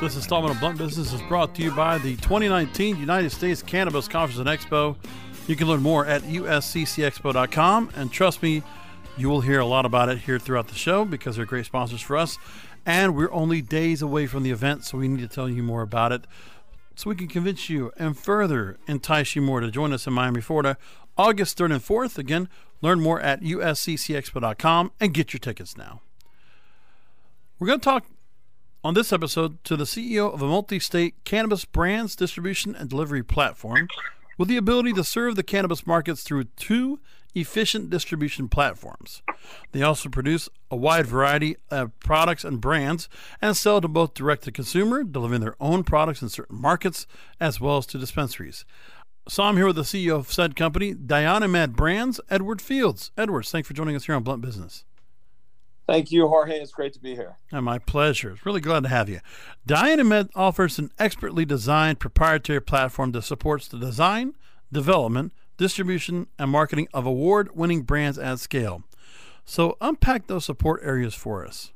This installment of Blunt Business is brought to you by the 2019 United States Cannabis Conference and Expo. You can learn more at usccexpo.com, and trust me, you will hear a lot about it here throughout the show because they're great sponsors for us. And we're only days away from the event, so we need to tell you more about it so we can convince you and further entice you more to join us in Miami, Florida, August 3rd and 4th. Again, learn more at usccexpo.com and get your tickets now. We're going to talk on this episode to the CEO of a multi state cannabis brands distribution and delivery platform with the ability to serve the cannabis markets through two efficient distribution platforms. They also produce a wide variety of products and brands and sell to both direct to consumer, delivering their own products in certain markets, as well as to dispensaries. So I'm here with the CEO of said company, Dionymed Brands, Edward Fields. Edwards, thanks for joining us here on Blunt Business. Thank you, Jorge. It's great to be here. And my pleasure. It's really glad to have you. Dionymed offers an expertly designed proprietary platform that supports the design, development, distribution, and marketing of award winning brands at scale. So, unpack those support areas for us.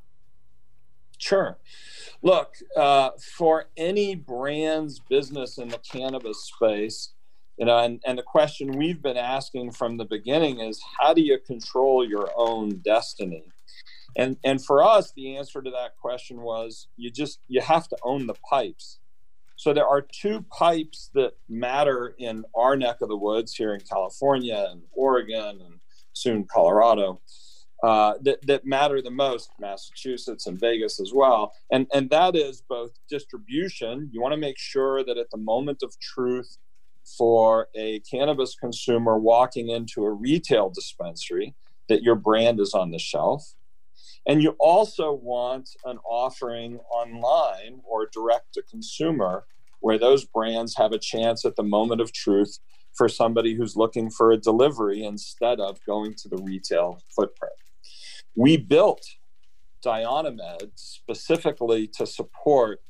Sure. Look, uh, for any brand's business in the cannabis space, you know, and, and the question we've been asking from the beginning is how do you control your own destiny? And and for us, the answer to that question was you just you have to own the pipes. So there are two pipes that matter in our neck of the woods here in California and Oregon and soon Colorado. Uh, that, that matter the most, Massachusetts and Vegas as well. And, and that is both distribution. You want to make sure that at the moment of truth for a cannabis consumer walking into a retail dispensary, that your brand is on the shelf. And you also want an offering online or direct to consumer where those brands have a chance at the moment of truth for somebody who's looking for a delivery instead of going to the retail footprint. We built Dionymed specifically to support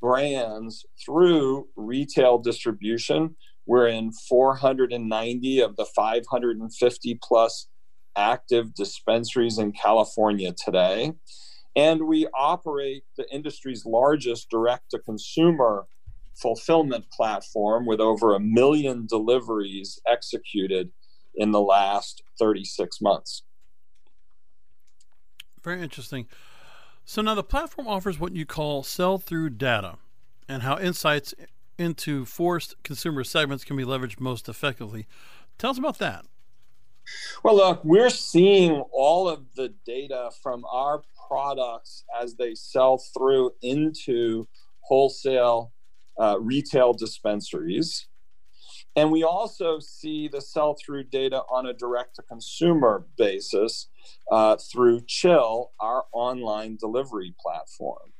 brands through retail distribution. We're in 490 of the 550 plus active dispensaries in California today. And we operate the industry's largest direct to consumer fulfillment platform with over a million deliveries executed in the last 36 months. Very interesting. So now the platform offers what you call sell through data and how insights into forced consumer segments can be leveraged most effectively. Tell us about that. Well, look, we're seeing all of the data from our products as they sell through into wholesale uh, retail dispensaries. And we also see the sell through data on a direct to consumer basis uh, through Chill, our online delivery platform.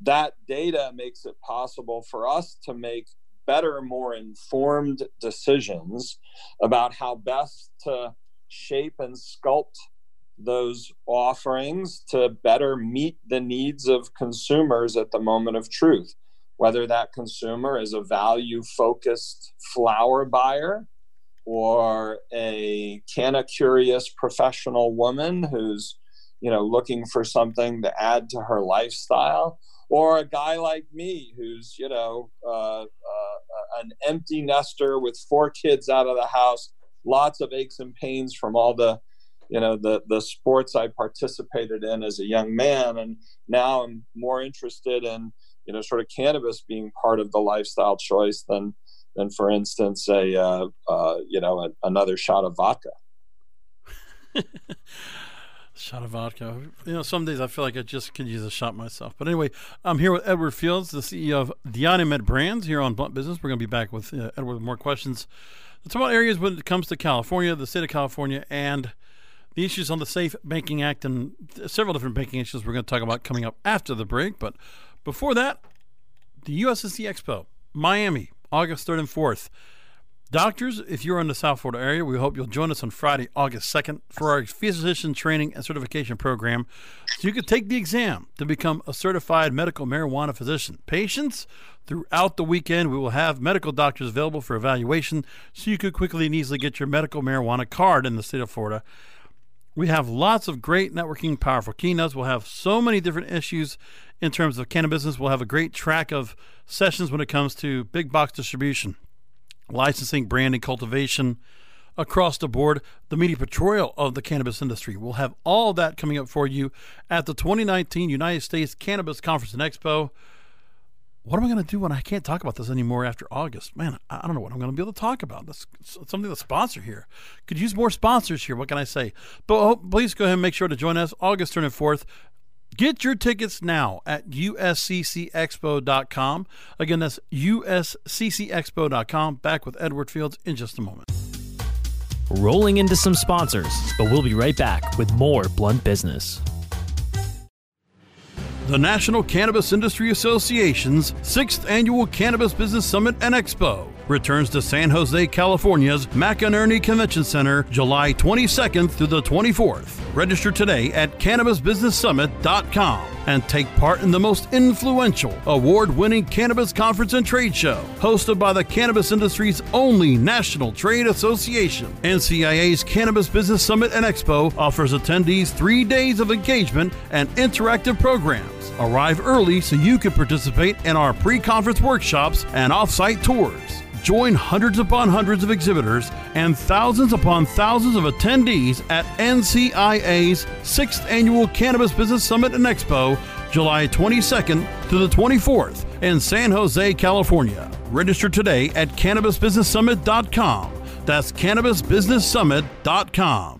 that data makes it possible for us to make better, more informed decisions about how best to shape and sculpt those offerings to better meet the needs of consumers at the moment of truth. Whether that consumer is a value focused flower buyer or a canna curious professional woman who's you know looking for something to add to her lifestyle or a guy like me who's you know uh, uh, an empty nester with four kids out of the house lots of aches and pains from all the you know the the sports i participated in as a young man and now i'm more interested in you know sort of cannabis being part of the lifestyle choice than than for instance a uh, uh, you know a, another shot of vodka shot of vodka. You know, some days I feel like I just could use a shot myself. But anyway, I'm here with Edward Fields, the CEO of DionyMed Brands here on Blunt Business. We're going to be back with uh, Edward with more questions. It's about areas when it comes to California, the state of California, and the issues on the Safe Banking Act and several different banking issues we're going to talk about coming up after the break. But before that, the USCC Expo, Miami, August 3rd and 4th. Doctors, if you're in the South Florida area, we hope you'll join us on Friday, August 2nd, for our physician training and certification program so you can take the exam to become a certified medical marijuana physician. Patients, throughout the weekend, we will have medical doctors available for evaluation so you could quickly and easily get your medical marijuana card in the state of Florida. We have lots of great networking, powerful keynotes. We'll have so many different issues in terms of cannabis. We'll have a great track of sessions when it comes to big box distribution licensing, branding, cultivation across the board, the media portrayal of the cannabis industry. We'll have all that coming up for you at the 2019 United States Cannabis Conference and Expo. What am I going to do when I can't talk about this anymore after August? Man, I don't know what I'm going to be able to talk about. That's something the sponsor here could use more sponsors here. What can I say? But oh, please go ahead and make sure to join us August 3rd and 4th. Get your tickets now at usccexpo.com. Again, that's usccexpo.com. Back with Edward Fields in just a moment. Rolling into some sponsors, but we'll be right back with more Blunt Business. The National Cannabis Industry Association's sixth annual Cannabis Business Summit and Expo returns to San Jose, California's McEnery Convention Center July 22nd through the 24th. Register today at CannabisBusinessSummit.com and take part in the most influential, award winning cannabis conference and trade show, hosted by the cannabis industry's only national trade association. NCIA's Cannabis Business Summit and Expo offers attendees three days of engagement and interactive programs. Arrive early so you can participate in our pre conference workshops and off site tours. Join hundreds upon hundreds of exhibitors and thousands upon thousands of attendees at NCIA's 6th Annual Cannabis Business Summit and Expo, July 22nd to the 24th in San Jose, California. Register today at CannabisBusinessSummit.com. That's CannabisBusinessSummit.com.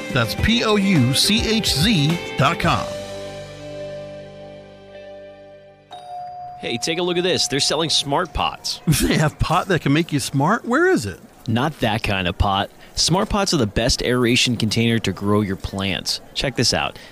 That's P O U C H Z dot com. Hey, take a look at this. They're selling smart pots. They have pot that can make you smart? Where is it? Not that kind of pot. Smart pots are the best aeration container to grow your plants. Check this out.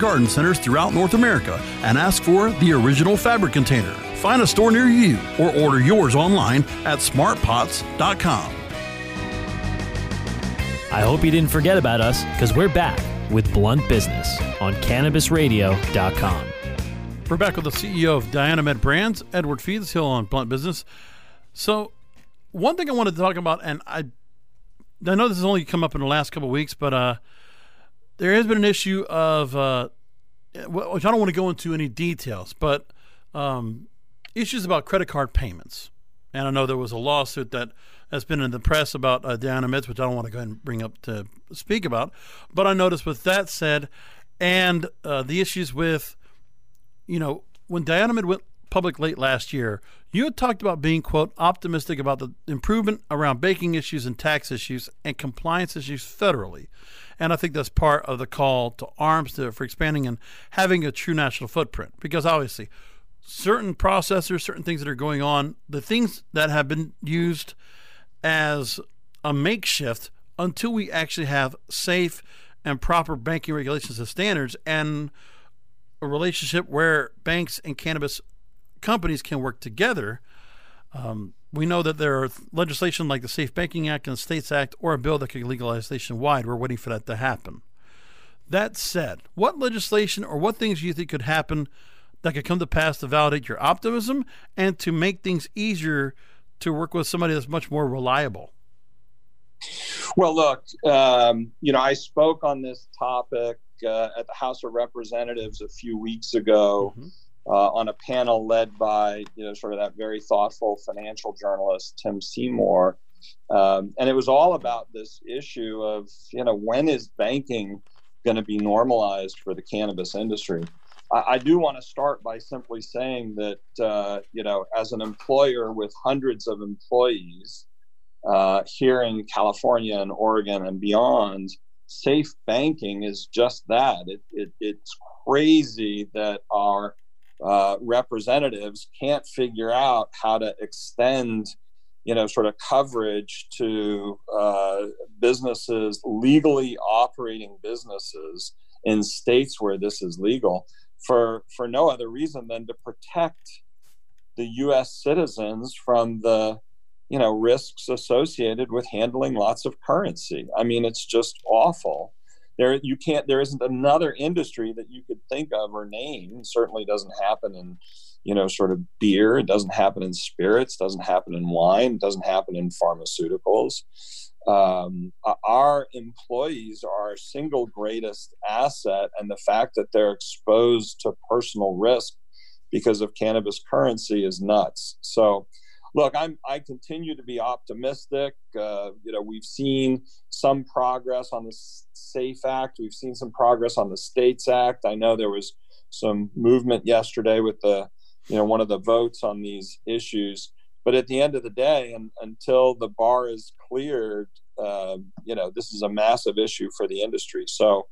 garden centers throughout North America and ask for the original fabric container. Find a store near you or order yours online at smartpots.com. I hope you didn't forget about us because we're back with Blunt Business on CannabisRadio.com. We're back with the CEO of Dionymed Brands, Edward Fields, Hill on Blunt Business. So, one thing I wanted to talk about, and I, I know this has only come up in the last couple of weeks, but uh, there has been an issue of, uh, which I don't want to go into any details, but um, issues about credit card payments. And I know there was a lawsuit that has been in the press about uh, Dionymeds, which I don't want to go ahead and bring up to speak about. But I noticed with that said, and uh, the issues with you know, when Dionymed went public late last year, you had talked about being, quote, optimistic about the improvement around banking issues and tax issues and compliance issues federally. And I think that's part of the call to arms to, for expanding and having a true national footprint. Because obviously, certain processors, certain things that are going on, the things that have been used as a makeshift until we actually have safe and proper banking regulations and standards and a relationship where banks and cannabis companies can work together. Um, we know that there are legislation like the Safe Banking Act and the States Act or a bill that could legalize nationwide. We're waiting for that to happen. That said, what legislation or what things do you think could happen that could come to pass to validate your optimism and to make things easier to work with somebody that's much more reliable? Well, look, um, you know, I spoke on this topic uh, at the House of Representatives a few weeks ago mm-hmm. Uh, on a panel led by, you know, sort of that very thoughtful financial journalist, Tim Seymour. Um, and it was all about this issue of, you know, when is banking going to be normalized for the cannabis industry? I, I do want to start by simply saying that, uh, you know, as an employer with hundreds of employees uh, here in California and Oregon and beyond, safe banking is just that. It, it, it's crazy that our uh, representatives can't figure out how to extend, you know, sort of coverage to uh, businesses, legally operating businesses in states where this is legal, for for no other reason than to protect the U.S. citizens from the you know risks associated with handling lots of currency i mean it's just awful there you can't there isn't another industry that you could think of or name. Certainly doesn't happen in you know sort of beer. It doesn't happen in spirits. Doesn't happen in wine. Doesn't happen in pharmaceuticals. Um, our employees are our single greatest asset and the fact that they're exposed to personal risk because of cannabis currency is nuts. So look, I'm I continue to be optimistic. Uh, you know, we've seen some progress on the SAFE Act. We've seen some progress on the States Act. I know there was some movement yesterday with the you know one of the votes on these issues. But at the end of the day, and until the bar is cleared, uh, you know, this is a massive issue for the industry. So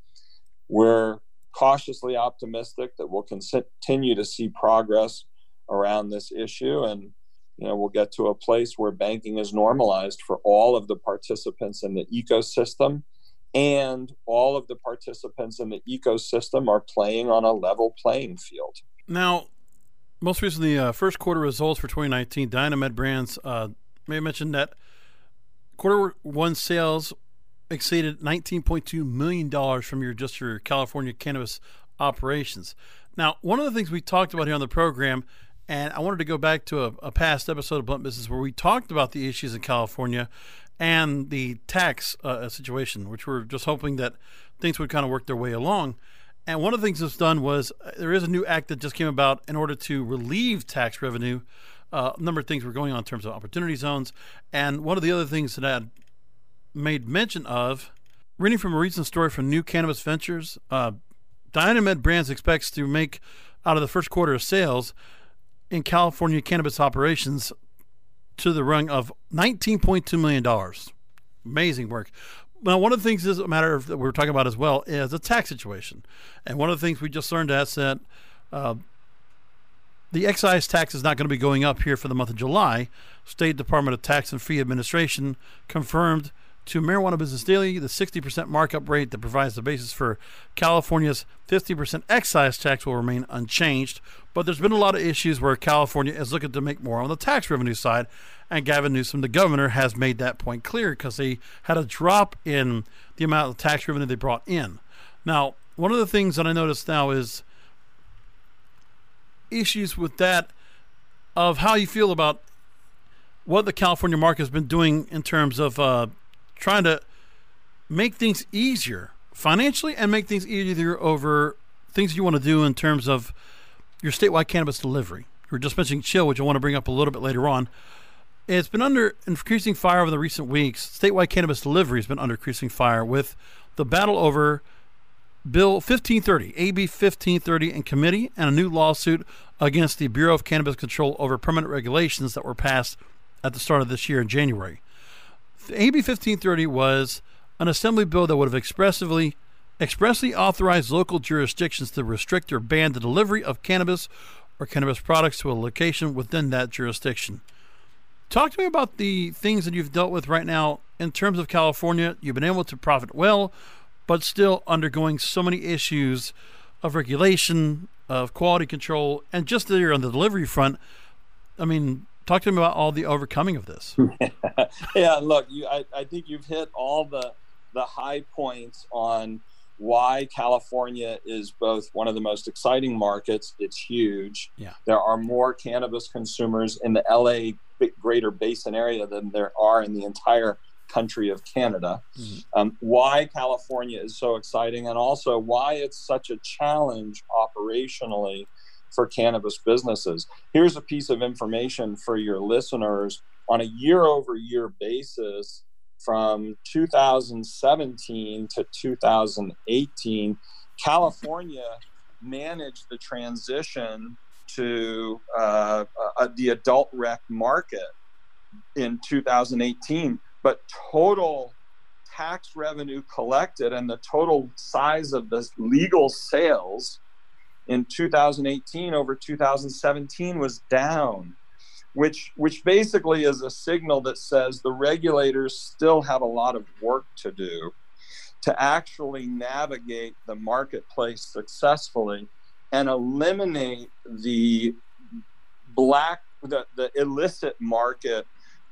we're cautiously optimistic that we'll continue to see progress around this issue and you know we'll get to a place where banking is normalized for all of the participants in the ecosystem. And all of the participants in the ecosystem are playing on a level playing field. Now most recently uh, first quarter results for 2019 Dionymed brands uh, may have mentioned that quarter one sales exceeded 19.2 million dollars from your just your california cannabis operations. Now one of the things we talked about here on the program and I wanted to go back to a, a, past episode of Blunt Business where we talked about the issues in California and the tax uh, situation, which we're just hoping that things would kind of work their way along. And one of the things that's done was uh, there is a new act that just came about in order to relieve tax revenue. Uh, a number of things were going on in terms of opportunity zones. And one of the other things that I made mention of, reading from a recent story from New Cannabis Ventures, uh, Dionymed Brands expects to make out of the first quarter of sales in California cannabis operations to the rung of $19.2 million. Amazing work. Now, one of the things is a matter of, that we are talking about as well is the tax situation. And one of the things we just learned is that uh, the excise tax is not going to be going up here for the month of July. State Department of Tax and Fee Administration confirmed to Marijuana Business Daily, the 60% markup rate that provides the basis for California's 50% excise tax will remain unchanged. But there's been a lot of issues where California is looking to make more on the tax revenue side. And Gavin Newsom, the governor, has made that point clear because they had a drop in the amount of tax revenue they brought in. Now, one of the things that I noticed now is issues with that of how you feel about what the California market has been doing in terms of uh, trying to make things easier financially and make things easier over things you want to do in terms of your statewide cannabis delivery. We were just mentioning chill, which I want to bring up a little bit later on. It's been under increasing fire over the recent weeks. Statewide cannabis delivery has been under increasing fire with the battle over Bill 1530, AB 1530 in committee, and a new lawsuit against the Bureau of Cannabis Control over permanent regulations that were passed at the start of this year in January. AB 1530 was an assembly bill that would have expressively expressly authorized local jurisdictions to restrict or ban the delivery of cannabis or cannabis products to a location within that jurisdiction. Talk to me about the things that you've dealt with right now in terms of California. You've been able to profit well, but still undergoing so many issues of regulation, of quality control, and just there on the delivery front. I mean, talk to me about all the overcoming of this. yeah, look, you, I, I think you've hit all the the high points on why California is both one of the most exciting markets. It's huge. Yeah. There are more cannabis consumers in the LA greater basin area than there are in the entire country of Canada. Mm-hmm. Um, why California is so exciting, and also why it's such a challenge operationally for cannabis businesses. Here's a piece of information for your listeners on a year over year basis from 2017 to 2018. California managed the transition to uh, uh, the adult rec market in 2018 but total tax revenue collected and the total size of the legal sales in 2018 over 2017 was down which which basically is a signal that says the regulators still have a lot of work to do to actually navigate the marketplace successfully and eliminate the black the, the illicit market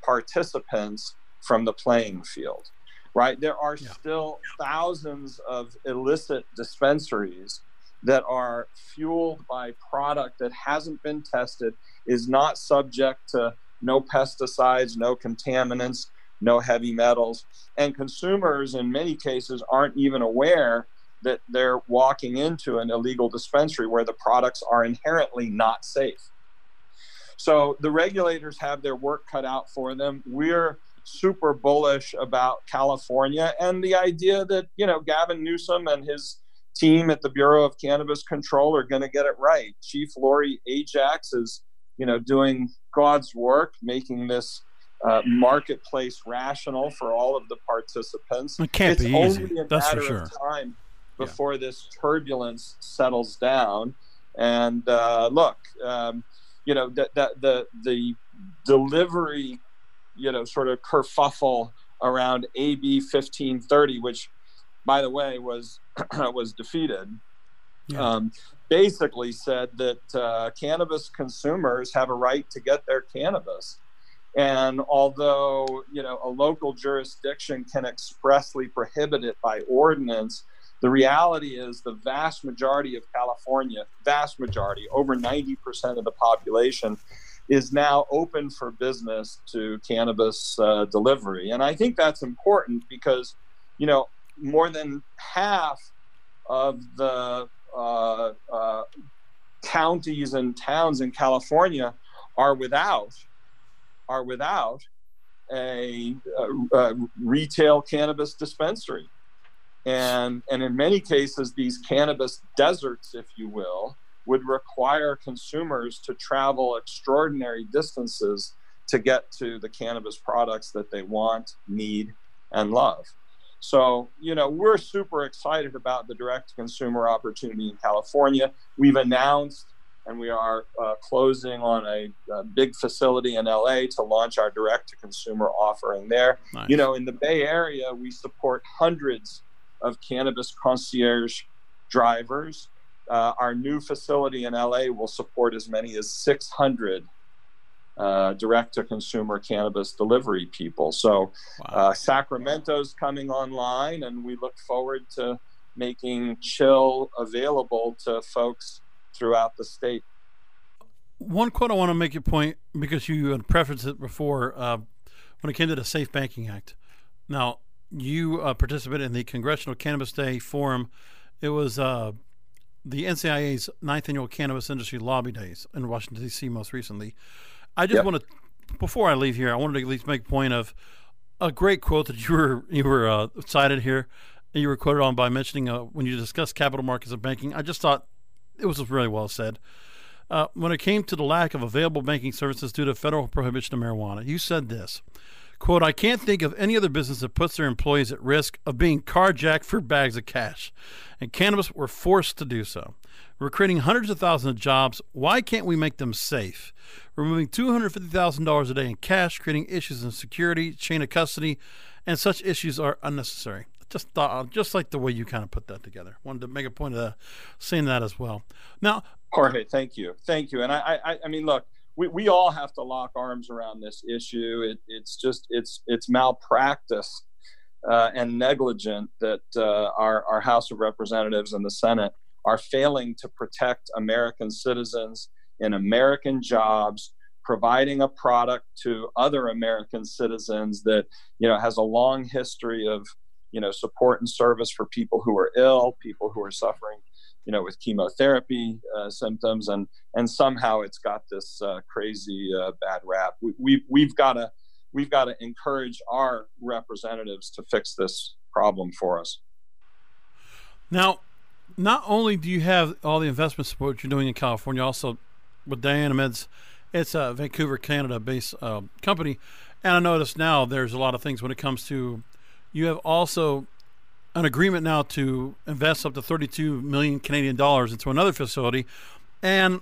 participants from the playing field, right? There are yeah. still thousands of illicit dispensaries that are fueled by product that hasn't been tested, is not subject to no pesticides, no contaminants, no heavy metals. And consumers, in many cases, aren't even aware that they're walking into an illegal dispensary where the products are inherently not safe. So the regulators have their work cut out for them. We're super bullish about California and the idea that, you know, Gavin Newsom and his team at the Bureau of Cannabis Control are going to get it right. Chief Lori Ajax is, you know, doing God's work, making this uh, marketplace rational for all of the participants. It can't it's be only easy. a That's matter for sure. of time before yeah. this turbulence settles down. And uh, look, um, you know, that the, the the delivery you know, sort of kerfuffle around AB 1530, which, by the way, was was defeated. Yeah. Um, basically said that uh, cannabis consumers have a right to get their cannabis. And although you know a local jurisdiction can expressly prohibit it by ordinance, the reality is the vast majority of California, vast majority, over 90% of the population, is now open for business to cannabis uh, delivery. And I think that's important because, you know, more than half of the uh, uh, counties and towns in California are without are without a, a, a retail cannabis dispensary. And, and in many cases, these cannabis deserts, if you will, would require consumers to travel extraordinary distances to get to the cannabis products that they want, need, and love. So, you know, we're super excited about the direct consumer opportunity in California. We've announced and we are uh, closing on a, a, big facility in LA to launch our direct to consumer offering there. Nice. You know, in the Bay Area, we support hundreds of cannabis concierge drivers uh, our new facility in LA will support as many as 600 uh, direct to consumer cannabis delivery people. So wow. uh, Sacramento's coming online, and we look forward to making Chill available to folks throughout the state. one quote I want to make your point because you had prefaced it before uh, when it came to the Safe Banking Act. Now, you uh, participated in the Congressional Cannabis Day Forum. It was uh, the NCIA's ninth annual Cannabis Industry Lobby Days in Washington, D.C., most recently. I just yep. want to, before I leave here, I wanted to at least make point of a great quote that you were you were uh, cited here, and you were quoted on by mentioning uh, when you discussed capital markets and banking. I just thought it was really well said. Uh, when it came to the lack of available banking services due to federal prohibition of marijuana, you said this quote, I can't think of any other business that puts their employees at risk of being carjacked for bags of cash. And cannabis were forced to do so. We're creating hundreds of thousands of jobs. Why can't we make them safe? Removing $250,000 a day in cash, creating issues in security, chain of custody, and such issues are unnecessary just thought, uh, just like the way you kind of put that together. Wanted to make a point of saying that as well. Now, Jorge, thank you, thank you. And I, I, I mean, look, we, we all have to lock arms around this issue. It, it's just it's it's malpractice uh, and negligent that uh, our our House of Representatives and the Senate are failing to protect American citizens in American jobs providing a product to other American citizens that you know has a long history of you know support and service for people who are ill, people who are suffering, you know, with chemotherapy uh, symptoms, and and somehow it's got this uh, crazy uh, bad rap. We, we we've got to we've got to encourage our representatives to fix this problem for us. Now, not only do you have all the investment support you're doing in California, also with Dionymeds, it's a Vancouver, Canada-based uh, company, and I notice now there's a lot of things when it comes to you have also an agreement now to invest up to 32 million Canadian dollars into another facility. And,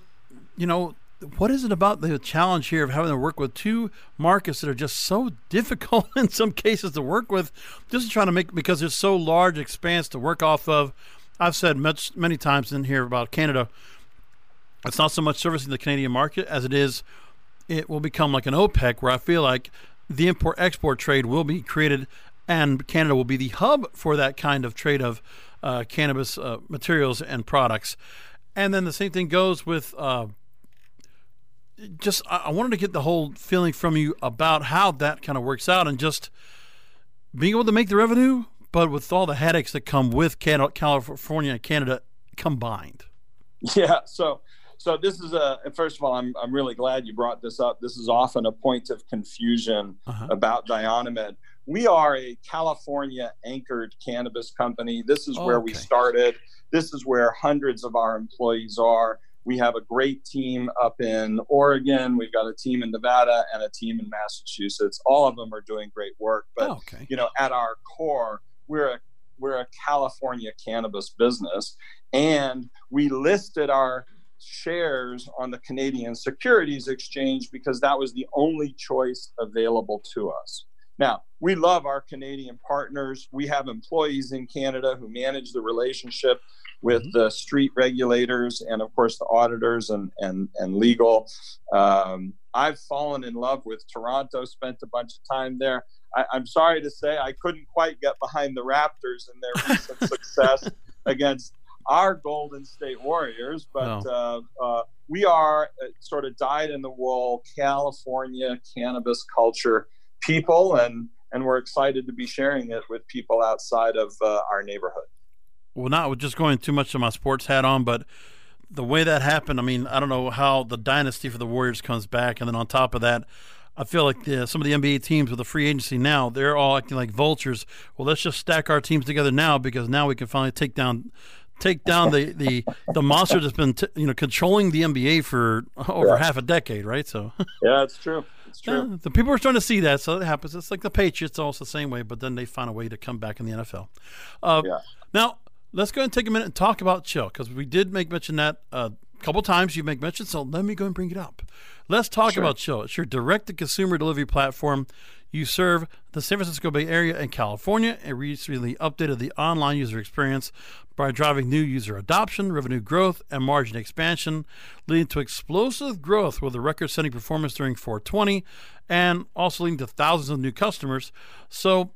you know, what is it about the challenge here of having to work with two markets that are just so difficult in some cases to work with? Just trying to make because there's so large expanse to work off of. I've said much, many times in here about Canada. It's not so much servicing the Canadian market as it is. It will become like an OPEC, where I feel like the import export trade will be created and Canada will be the hub for that kind of trade of uh, cannabis uh, materials and products. And then the same thing goes with uh, just, I wanted to get the whole feeling from you about how that kind of works out and just being able to make the revenue, but with all the headaches that come with California and Canada combined. Yeah. So, so this is a first of all, I'm I'm really glad you brought this up. This is often a point of confusion uh-huh. about Dionymed we are a California anchored cannabis company. This is where okay. we started. This is where hundreds of our employees are. We have a great team up in Oregon. We've got a team in Nevada and a team in Massachusetts. All of them are doing great work. But oh, okay. you know, at our core, we're a we're a California cannabis business, and we listed our shares on the Canadian Securities Exchange because that was the only choice available to us. Now, we love our Canadian partners. We have employees in Canada who manage the relationship with mm-hmm. the street regulators and, of course, the auditors and, and, and legal. Um, I've fallen in love with Toronto, spent a bunch of time there. I, am sorry to say I couldn't quite get behind the Raptors and their recent success against our Golden State Warriors, but uh, uh, we are uh, sort of dyed in the wool California cannabis culture people, and and we're excited to be sharing it with people outside of uh, our neighborhood. Well, not with just going too much of my sports hat on, but the way that happened. I mean, I don't know how the dynasty for the Warriors comes back, and then on top of that. I feel like the, some of the NBA teams with the free agency now, they're all acting like vultures. Well, let's just stack our teams together now because now we can finally take down take down the the the monster that's been t- you know controlling the NBA for over yeah. half a decade, right? So yeah, it's true. It's true. Yeah, the people are starting to see that, so it happens. It's like the Patriots, also the same way, but then they find a way to come back in the NFL. Uh, yeah. Now let's go and take a minute and talk about chill because we did make mention that uh, a couple times. You make mention, so let me go and bring it up. Let's talk sure. about chill. It's your direct to consumer delivery platform. You serve the San Francisco Bay Area and California and recently updated the online user experience by driving new user adoption, revenue growth, and margin expansion, leading to explosive growth with a record setting performance during 420 and also leading to thousands of new customers. So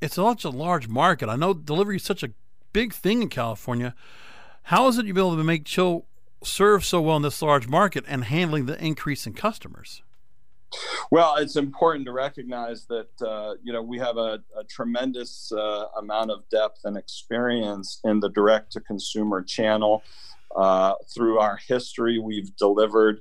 it's such a large market. I know delivery is such a big thing in California. How is it you've been able to make Chill serve so well in this large market and handling the increase in customers? Well, it's important to recognize that uh, you know we have a, a tremendous uh, amount of depth and experience in the direct-to-consumer channel. Uh, through our history, we've delivered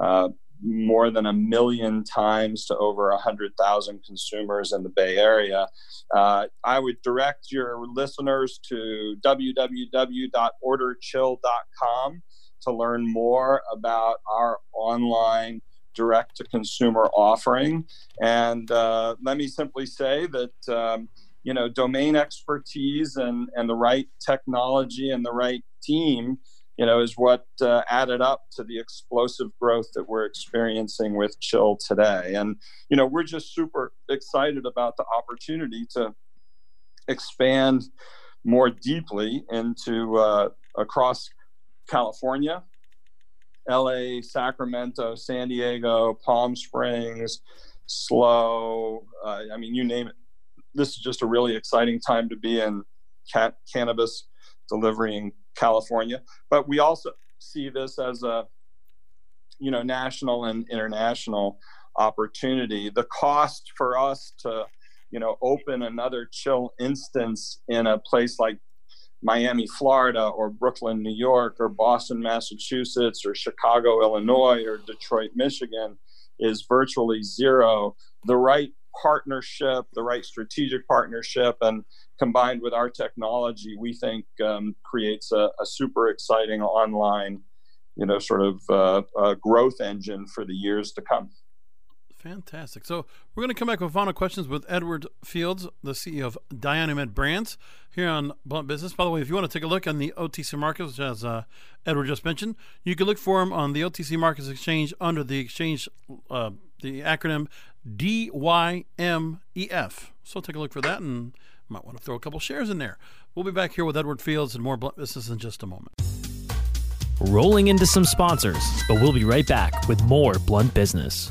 uh, more than a million times to over 100,000 consumers in the Bay Area. Uh, I would direct your listeners to www.orderchill.com to learn more about our online direct to consumer offering. And uh, let me simply say that. Um, you know, domain expertise and, and the right technology and the right team you know, is what uh, added up to the explosive growth that we're experiencing with Chill today. And, you know, we're just super excited about the opportunity to expand more deeply into uh, across California, LA, Sacramento, San Diego, Palm Springs, SLO. Uh, I mean, you name it. This is just a really exciting time to be in cat- cannabis delivering California. But we also see this as a you know national and international opportunity. The cost for us to you know open another chill instance in a place like Miami, Florida, or Brooklyn, New York, or Boston, Massachusetts, or Chicago, Illinois, or Detroit, Michigan is virtually zero. The right partnership, the right strategic partnership, and combined with our technology, we think um, creates a, a, super exciting online, you know, sort of uh, growth engine for the years to come. Fantastic. So we're going to come back with final questions with Edward Fields, the CEO of Dionymed Brands, here on Blunt Business. By the way, if you want to take a look on the OTC markets, as uh, Edward just mentioned, you can look for them on the OTC Markets Exchange under the exchange, uh, the acronym DYMEF. So take a look for that and might want to throw a couple shares in there. We'll be back here with Edward Fields and more blunt business in just a moment. Rolling into some sponsors, but we'll be right back with more blunt business.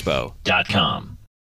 expo.com.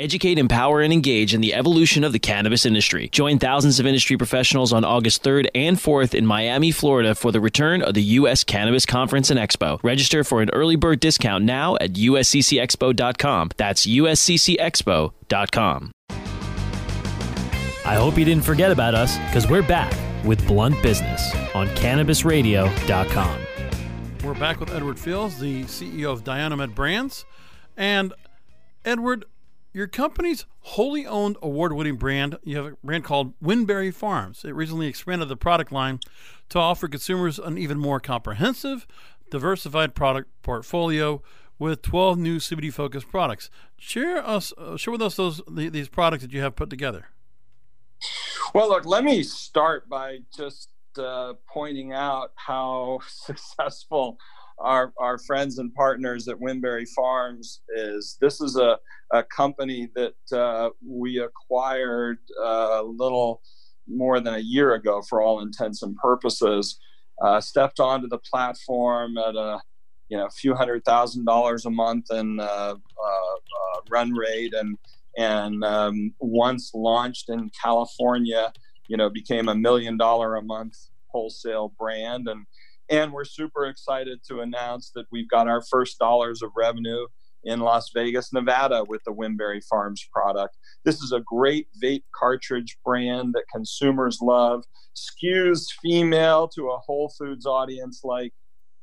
educate, empower, and engage in the evolution of the cannabis industry. Join thousands of industry professionals on August 3rd and 4th in Miami, Florida for the return of the U.S. Cannabis Conference and Expo. Register for an early bird discount now at usccexpo.com. That's usccexpo.com. I hope you didn't forget about us because we're back with Blunt Business on CannabisRadio.com. We're back with Edward Fields, the CEO of Dionymed Brands. And Edward, your company's wholly owned award winning brand, you have a brand called Winberry Farms. It recently expanded the product line to offer consumers an even more comprehensive, diversified product portfolio with 12 new CBD focused products. Share us, uh, share with us those the, these products that you have put together. Well, look, let me start by just uh, pointing out how successful our, our friends and partners at Winberry Farms is this is a, a company that uh, we acquired uh, a little more than a year ago for all intents and purposes. Uh, stepped onto the platform at a you know a few hundred thousand dollars a month and uh, uh, uh, run rate and and um, once launched in California, you know became a million dollar a month wholesale brand and And we're super excited to announce that we've got our first dollars of revenue in Las Vegas, Nevada with the Winberry Farms product. This is a great vape cartridge brand that consumers love, skews female to a Whole Foods audience like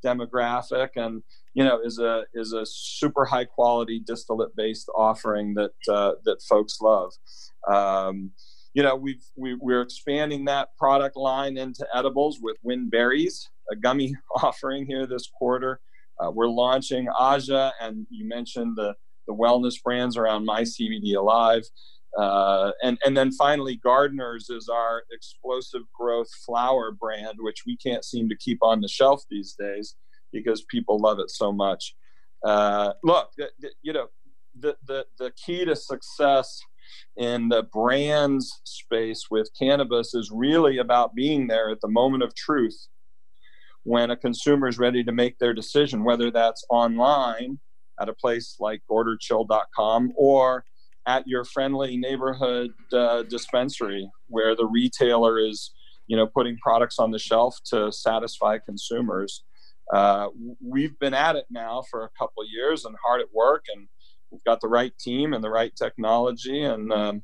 demographic and you know is a is a super high quality distillate based offering that uh, that folks love um, you know we've we, we're expanding that product line into edibles with Winberries a gummy offering here this quarter uh, we're launching Aja, and you mentioned the, the wellness brands around My CBD Alive. Uh, and, and then finally, Gardeners is our explosive growth flower brand, which we can't seem to keep on the shelf these days because people love it so much. Uh, look, you know, the, the, the key to success in the brands space with cannabis is really about being there at the moment of truth when a consumer is ready to make their decision, whether that's online at a place like orderchill.com or at your friendly neighborhood uh, dispensary where the retailer is you know putting products on the shelf to satisfy consumers. Uh, we've been at it now for a couple years and hard at work and we've got the right team and the right technology and um,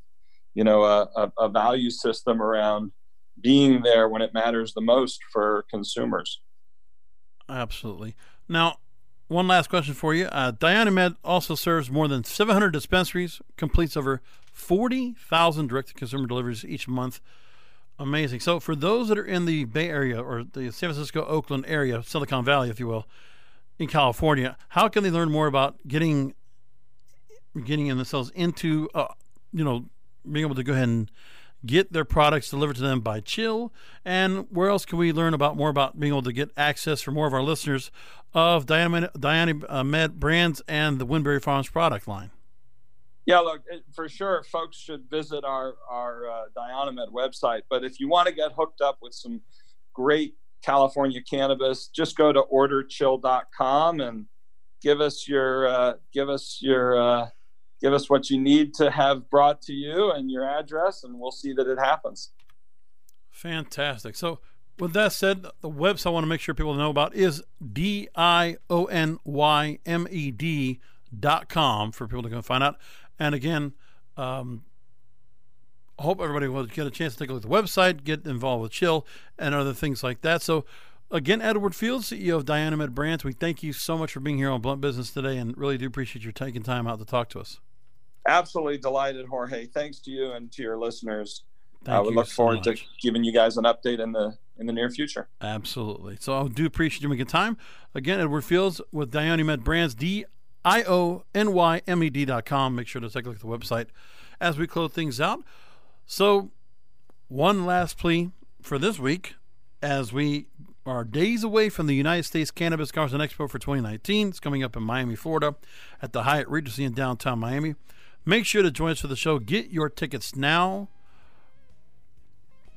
you know a, a, a value system around being there when it matters the most for consumers Absolutely. Now, one last question for you. Uh, Dionymed also serves more than 700 dispensaries, completes over 40,000 direct to consumer deliveries each month. Amazing. So, for those that are in the Bay Area or the San Francisco, Oakland area, Silicon Valley, if you will, in California, how can they learn more about getting getting in themselves into, uh, you know, being able to go ahead and get their products delivered to them by Chill? And where else can we learn about more about being able to get access for more of our listeners of Diana, Diana uh, Med brands and the Winberry Farms product line? Yeah, look, for sure, folks should visit our our uh, website. But if you want to get hooked up with some great California cannabis, just go to orderchill.com and give us your uh, give us your uh, give us what you need to have brought to you and your address, and we'll see that it happens. Fantastic. So, with that said, the website I want to make sure people know about is D I O N Y M E D dot com for people to go find out. And again, um, I hope everybody will get a chance to take a look at the website, get involved with Chill, and other things like that. So, again, Edward Fields, CEO of Dionymed Brands, we thank you so much for being here on Blunt Business today and really do appreciate your taking time out to talk to us. Absolutely delighted, Jorge. Thanks to you and to your listeners. Thank I would look so forward much. to giving you guys an update in the in the near future. Absolutely. So I do appreciate you making time. Again, Edward Fields with Dionymed Brands, D I O N Y M E D dot com. Make sure to take a look at the website as we close things out. So, one last plea for this week as we are days away from the United States Cannabis Conference and Expo for 2019. It's coming up in Miami, Florida at the Hyatt Regency in downtown Miami. Make sure to join us for the show. Get your tickets now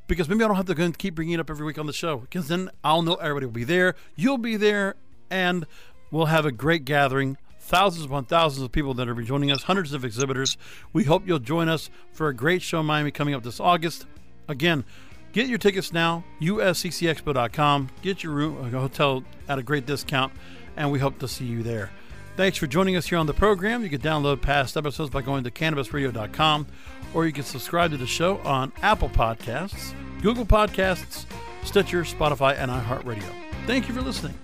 because maybe I don't have to keep bringing it up every week on the show because then I'll know everybody will be there. You'll be there, and we'll have a great gathering. Thousands upon thousands of people that are joining us, hundreds of exhibitors. We hope you'll join us for a great show in Miami coming up this August. Again, get your tickets now, usccexpo.com. Get your room, a hotel at a great discount, and we hope to see you there. Thanks for joining us here on the program. You can download past episodes by going to cannabisradio.com or you can subscribe to the show on Apple Podcasts, Google Podcasts, Stitcher, Spotify, and iHeartRadio. Thank you for listening.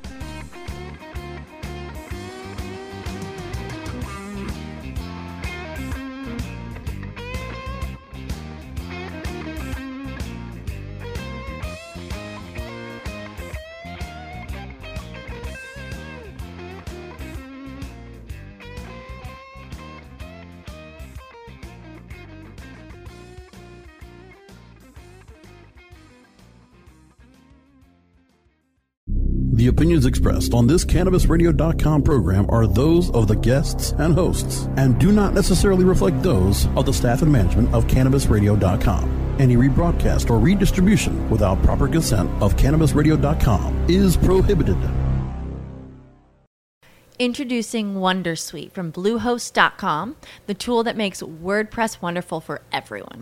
The opinions expressed on this CannabisRadio.com program are those of the guests and hosts and do not necessarily reflect those of the staff and management of CannabisRadio.com. Any rebroadcast or redistribution without proper consent of CannabisRadio.com is prohibited. Introducing Wondersuite from Bluehost.com, the tool that makes WordPress wonderful for everyone.